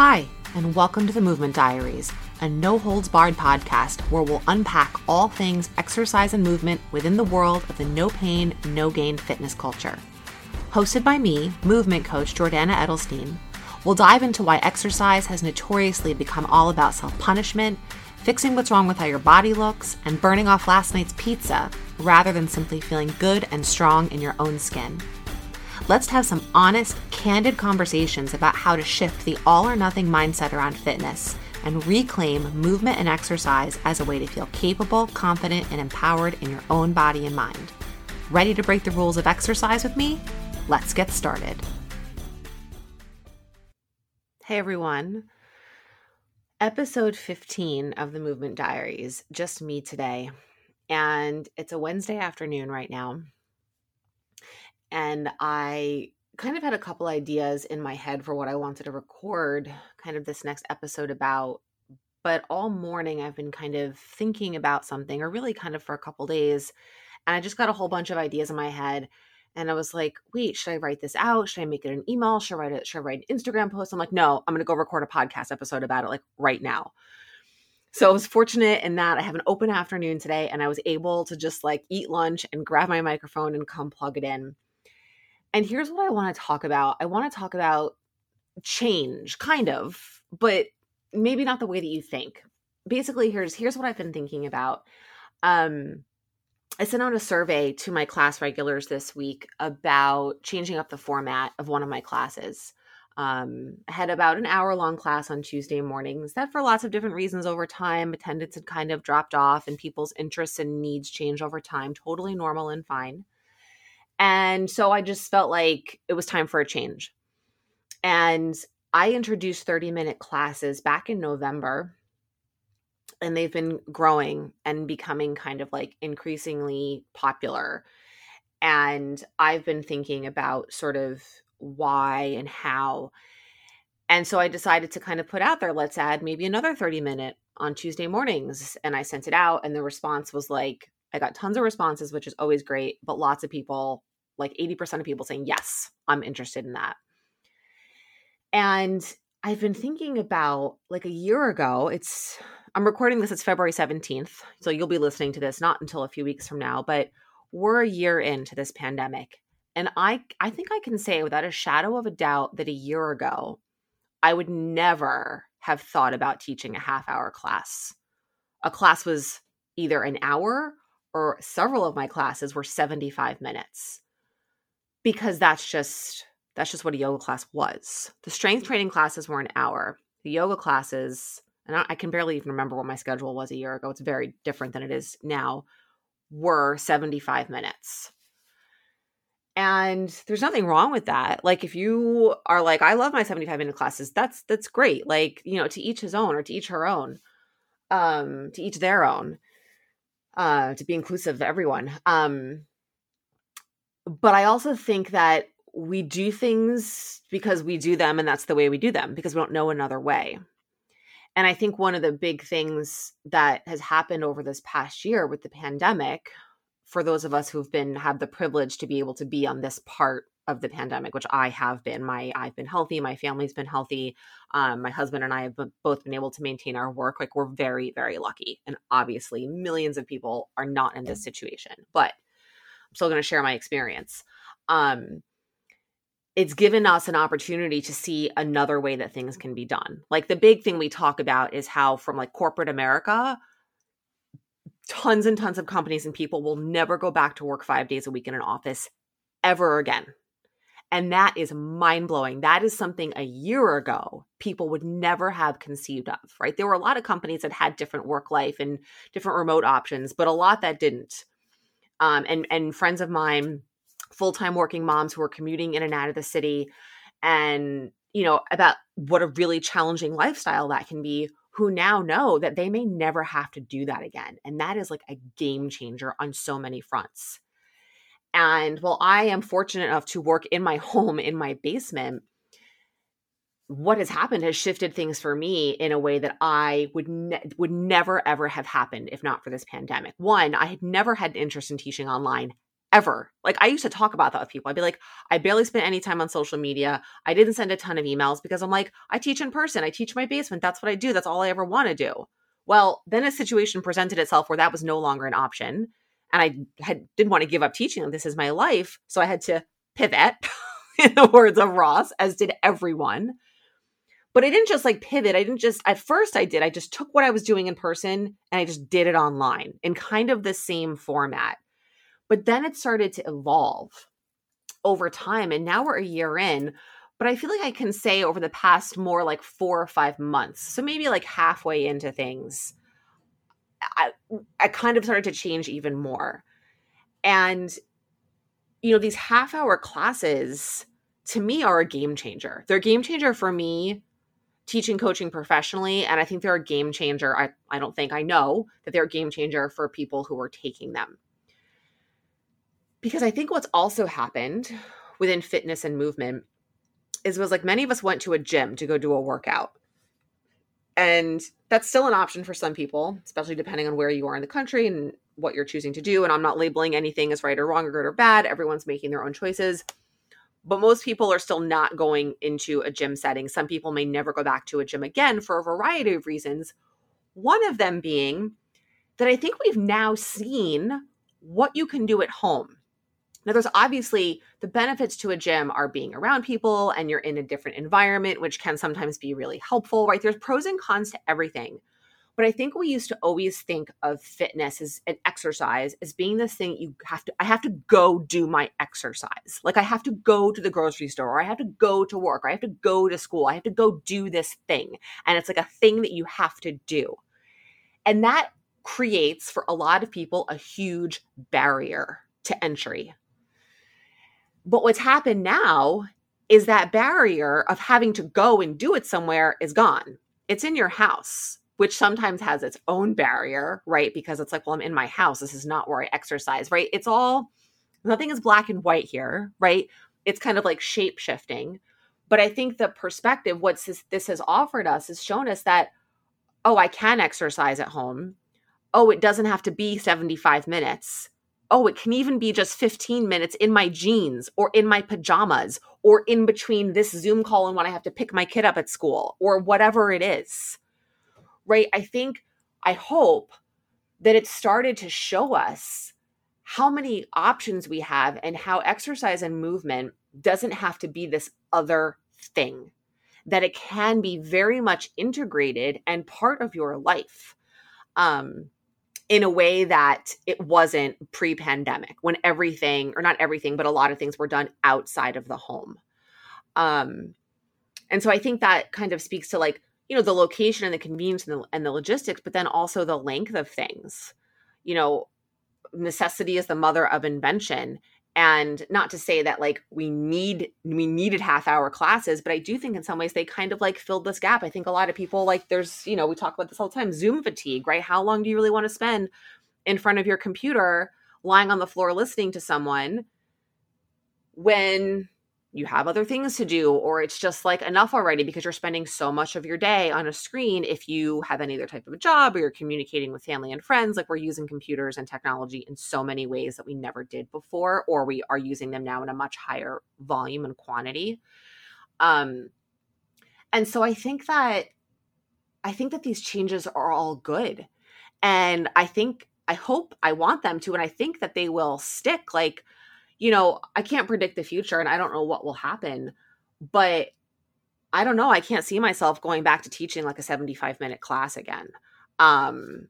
Hi, and welcome to the Movement Diaries, a no holds barred podcast where we'll unpack all things exercise and movement within the world of the no pain, no gain fitness culture. Hosted by me, movement coach Jordana Edelstein, we'll dive into why exercise has notoriously become all about self punishment, fixing what's wrong with how your body looks, and burning off last night's pizza rather than simply feeling good and strong in your own skin. Let's have some honest, candid conversations about how to shift the all or nothing mindset around fitness and reclaim movement and exercise as a way to feel capable, confident, and empowered in your own body and mind. Ready to break the rules of exercise with me? Let's get started. Hey everyone. Episode 15 of the Movement Diaries, just me today. And it's a Wednesday afternoon right now and I kind of had a couple ideas in my head for what I wanted to record kind of this next episode about. But all morning I've been kind of thinking about something, or really kind of for a couple days. And I just got a whole bunch of ideas in my head. And I was like, wait, should I write this out? Should I make it an email? Should I write it? Should I write an Instagram post? I'm like, no, I'm gonna go record a podcast episode about it like right now. So I was fortunate in that I have an open afternoon today and I was able to just like eat lunch and grab my microphone and come plug it in. And here's what I want to talk about I want to talk about change, kind of, but maybe not the way that you think. Basically, here's here's what I've been thinking about. Um, I sent out a survey to my class regulars this week about changing up the format of one of my classes. Um, I had about an hour long class on Tuesday mornings that, for lots of different reasons over time, attendance had kind of dropped off and people's interests and needs change over time. Totally normal and fine. And so I just felt like it was time for a change. And I introduced 30 minute classes back in November, and they've been growing and becoming kind of like increasingly popular. And I've been thinking about sort of why and how. And so I decided to kind of put out there, let's add maybe another 30 minute on Tuesday mornings. And I sent it out, and the response was like, I got tons of responses, which is always great, but lots of people like 80% of people saying, Yes, I'm interested in that. And I've been thinking about like a year ago, it's, I'm recording this, it's February 17th. So you'll be listening to this not until a few weeks from now, but we're a year into this pandemic. And I, I think I can say without a shadow of a doubt that a year ago, I would never have thought about teaching a half hour class. A class was either an hour or several of my classes were 75 minutes because that's just that's just what a yoga class was. The strength training classes were an hour. The yoga classes, and I, I can barely even remember what my schedule was a year ago. It's very different than it is now. Were 75 minutes. And there's nothing wrong with that. Like if you are like I love my 75 minute classes, that's that's great. Like, you know, to each his own or to each her own. Um to each their own. Uh to be inclusive of everyone. Um but I also think that we do things because we do them and that's the way we do them because we don't know another way. And I think one of the big things that has happened over this past year with the pandemic, for those of us who've been had the privilege to be able to be on this part of the pandemic, which I have been, my I've been healthy, my family's been healthy, um, my husband and I have both been able to maintain our work. Like we're very, very lucky, and obviously millions of people are not in this situation, but I'm still going to share my experience. Um, it's given us an opportunity to see another way that things can be done. Like the big thing we talk about is how from like corporate America, tons and tons of companies and people will never go back to work 5 days a week in an office ever again. And that is mind blowing. That is something a year ago people would never have conceived of, right? There were a lot of companies that had different work life and different remote options, but a lot that didn't um, and and friends of mine, full time working moms who are commuting in and out of the city, and you know about what a really challenging lifestyle that can be. Who now know that they may never have to do that again, and that is like a game changer on so many fronts. And while I am fortunate enough to work in my home in my basement, what has happened has shifted things for me in a way that I would ne- would never ever have happened if not for this pandemic. One, I had never had an interest in teaching online ever. Like I used to talk about that with people. I'd be like, I barely spent any time on social media. I didn't send a ton of emails because I'm like, I teach in person. I teach my basement. That's what I do. That's all I ever want to do. Well, then a situation presented itself where that was no longer an option. And I had, didn't want to give up teaching. This is my life. So I had to pivot, in the words of Ross, as did everyone. But I didn't just like pivot. I didn't just, at first I did. I just took what I was doing in person and I just did it online in kind of the same format but then it started to evolve over time. And now we're a year in. But I feel like I can say over the past more like four or five months, so maybe like halfway into things, I, I kind of started to change even more. And, you know, these half hour classes to me are a game changer. They're a game changer for me teaching coaching professionally. And I think they're a game changer. I, I don't think I know that they're a game changer for people who are taking them because I think what's also happened within fitness and movement is was like many of us went to a gym to go do a workout. And that's still an option for some people, especially depending on where you are in the country and what you're choosing to do. And I'm not labeling anything as right or wrong or good or bad. Everyone's making their own choices. But most people are still not going into a gym setting. Some people may never go back to a gym again for a variety of reasons. One of them being that I think we've now seen what you can do at home now, there's obviously the benefits to a gym are being around people and you're in a different environment, which can sometimes be really helpful, right? There's pros and cons to everything. But I think we used to always think of fitness as an exercise as being this thing you have to, I have to go do my exercise. Like I have to go to the grocery store or I have to go to work or I have to go to school. I have to go do this thing. And it's like a thing that you have to do. And that creates for a lot of people a huge barrier to entry but what's happened now is that barrier of having to go and do it somewhere is gone. It's in your house, which sometimes has its own barrier, right? Because it's like, well, I'm in my house. This is not where I exercise, right? It's all, nothing is black and white here, right? It's kind of like shape shifting. But I think the perspective, what this, this has offered us, has shown us that, oh, I can exercise at home. Oh, it doesn't have to be 75 minutes oh, it can even be just 15 minutes in my jeans or in my pajamas or in between this Zoom call and when I have to pick my kid up at school or whatever it is. Right? I think, I hope that it started to show us how many options we have and how exercise and movement doesn't have to be this other thing, that it can be very much integrated and part of your life. Um, in a way that it wasn't pre pandemic when everything, or not everything, but a lot of things were done outside of the home. Um, and so I think that kind of speaks to like, you know, the location and the convenience and the, and the logistics, but then also the length of things. You know, necessity is the mother of invention. And not to say that like we need we needed half hour classes but i do think in some ways they kind of like filled this gap. I think a lot of people like there's you know we talk about this all the time zoom fatigue right? How long do you really want to spend in front of your computer lying on the floor listening to someone when you have other things to do or it's just like enough already because you're spending so much of your day on a screen if you have any other type of a job or you're communicating with family and friends like we're using computers and technology in so many ways that we never did before or we are using them now in a much higher volume and quantity. Um and so i think that i think that these changes are all good and i think i hope i want them to and i think that they will stick like you know, I can't predict the future and I don't know what will happen, but I don't know. I can't see myself going back to teaching like a 75 minute class again. Um,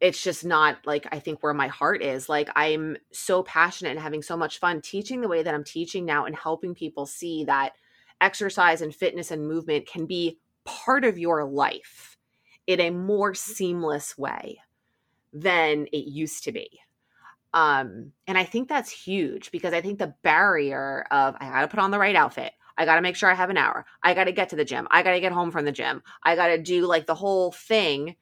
it's just not like I think where my heart is. Like I'm so passionate and having so much fun teaching the way that I'm teaching now and helping people see that exercise and fitness and movement can be part of your life in a more seamless way than it used to be. Um, and I think that's huge because I think the barrier of I got to put on the right outfit. I got to make sure I have an hour. I got to get to the gym. I got to get home from the gym. I got to do like the whole thing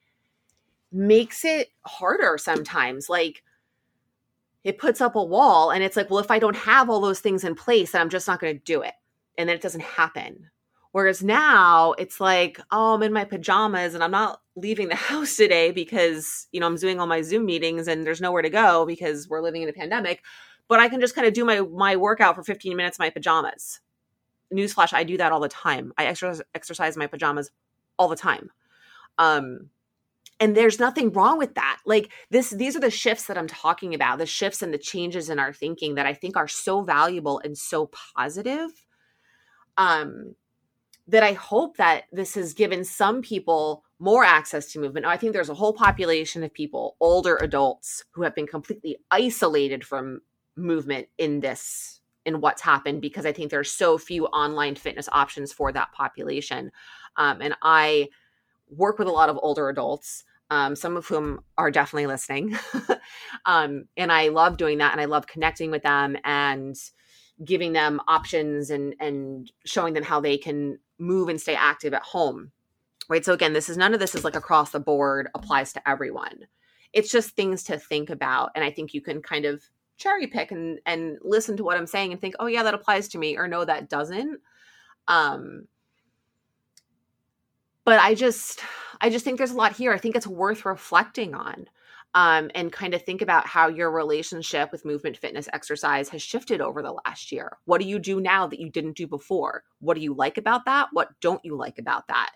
makes it harder sometimes. Like it puts up a wall and it's like, well, if I don't have all those things in place, then I'm just not to do it. And then it doesn't happen. Whereas now it's like, oh, I'm in my pajamas and I'm not leaving the house today because, you know, I'm doing all my Zoom meetings and there's nowhere to go because we're living in a pandemic. but I can just kind of do my my workout for 15 minutes in my pajamas. Newsflash, I do that all the time. I exercise exercise my pajamas all the time. Um and there's nothing wrong with that. Like this these are the shifts that I'm talking about, the shifts and the changes in our thinking that I think are so valuable and so positive. Um that I hope that this has given some people more access to movement. I think there's a whole population of people, older adults, who have been completely isolated from movement in this, in what's happened, because I think there's so few online fitness options for that population. Um, and I work with a lot of older adults. Um, some of whom are definitely listening. um, and I love doing that and I love connecting with them and giving them options and and showing them how they can move and stay active at home right? So again this is none of this is like across the board applies to everyone. It's just things to think about and i think you can kind of cherry pick and and listen to what i'm saying and think oh yeah that applies to me or no that doesn't. Um but i just i just think there's a lot here. I think it's worth reflecting on um, and kind of think about how your relationship with movement, fitness, exercise has shifted over the last year. What do you do now that you didn't do before? What do you like about that? What don't you like about that?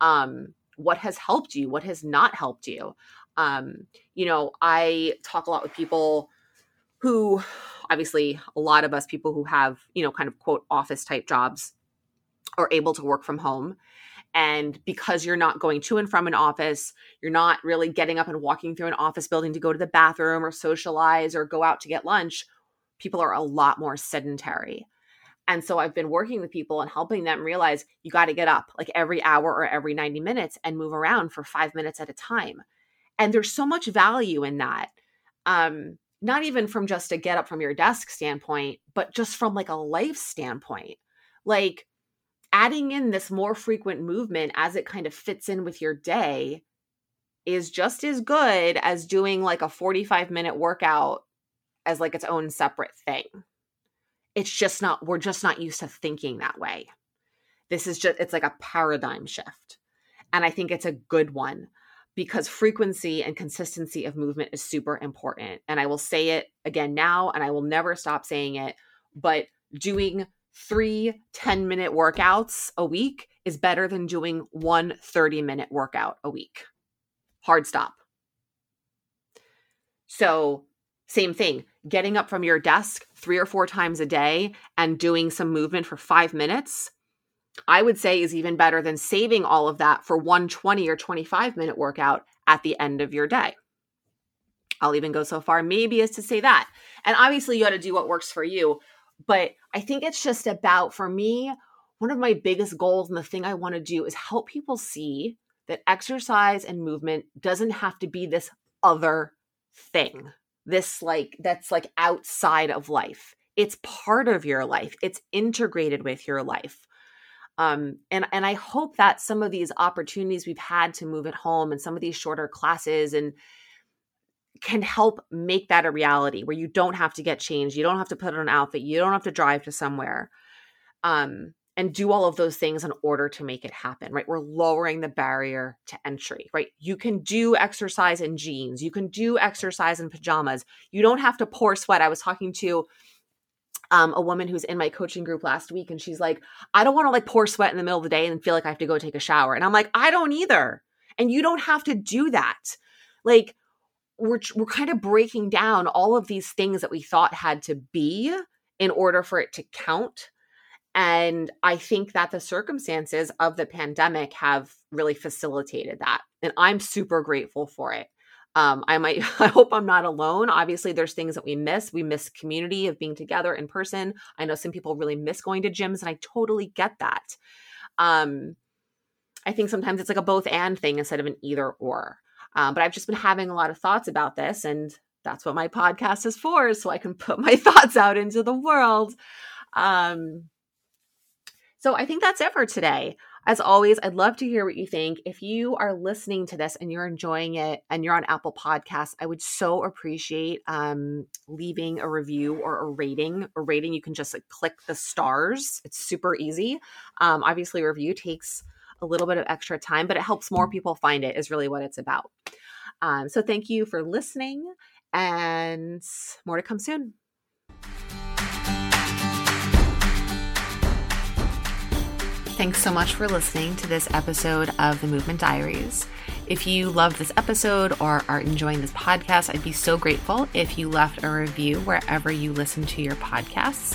Um, what has helped you? What has not helped you? Um, you know, I talk a lot with people who, obviously, a lot of us people who have, you know, kind of quote office type jobs are able to work from home and because you're not going to and from an office, you're not really getting up and walking through an office building to go to the bathroom or socialize or go out to get lunch. People are a lot more sedentary. And so I've been working with people and helping them realize you got to get up like every hour or every 90 minutes and move around for five minutes at a time. And there's so much value in that. Um, not even from just a get up from your desk standpoint, but just from like a life standpoint. Like, adding in this more frequent movement as it kind of fits in with your day is just as good as doing like a 45 minute workout as like its own separate thing. It's just not, we're just not used to thinking that way. This is just, it's like a paradigm shift. And I think it's a good one because frequency and consistency of movement is super important. And I will say it again now, and I will never stop saying it, but doing three 10 minute workouts a week is better than doing one 30 minute workout a week. Hard stop. So, same thing, getting up from your desk three or four times a day and doing some movement for five minutes, I would say is even better than saving all of that for one 20 or 25 minute workout at the end of your day. I'll even go so far, maybe, as to say that. And obviously, you got to do what works for you. But I think it's just about, for me, one of my biggest goals and the thing I want to do is help people see that exercise and movement doesn't have to be this other thing, this like that's like outside of life. It's part of your life, it's integrated with your life. Um, and and I hope that some of these opportunities we've had to move at home and some of these shorter classes and can help make that a reality where you don't have to get changed, you don't have to put on an outfit, you don't have to drive to somewhere. Um, and do all of those things in order to make it happen, right? We're lowering the barrier to entry, right? You can do exercise in jeans, you can do exercise in pajamas. You don't have to pour sweat. I was talking to um, a woman who's in my coaching group last week, and she's like, I don't want to like pour sweat in the middle of the day and feel like I have to go take a shower. And I'm like, I don't either. And you don't have to do that. Like, we're we're kind of breaking down all of these things that we thought had to be in order for it to count and i think that the circumstances of the pandemic have really facilitated that and i'm super grateful for it. Um, i might i hope i'm not alone. Obviously there's things that we miss. We miss community of being together in person. I know some people really miss going to gyms and i totally get that. Um, i think sometimes it's like a both and thing instead of an either or um, but I've just been having a lot of thoughts about this, and that's what my podcast is for, so I can put my thoughts out into the world. Um, so I think that's it for today. As always, I'd love to hear what you think. If you are listening to this and you're enjoying it and you're on Apple Podcasts, I would so appreciate um, leaving a review or a rating. A rating, you can just like, click the stars. It's super easy. Um, obviously, review takes a little bit of extra time, but it helps more people find it, is really what it's about. Um, so thank you for listening, and more to come soon. Thanks so much for listening to this episode of the Movement Diaries. If you love this episode or are enjoying this podcast, I'd be so grateful if you left a review wherever you listen to your podcasts.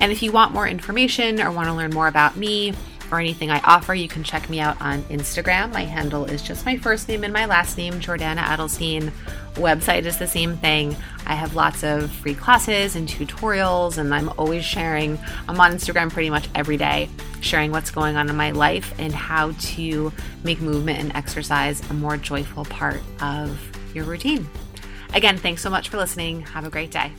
And if you want more information or want to learn more about me, or anything I offer, you can check me out on Instagram. My handle is just my first name and my last name, Jordana Adelstein. Website is the same thing. I have lots of free classes and tutorials, and I'm always sharing. I'm on Instagram pretty much every day, sharing what's going on in my life and how to make movement and exercise a more joyful part of your routine. Again, thanks so much for listening. Have a great day.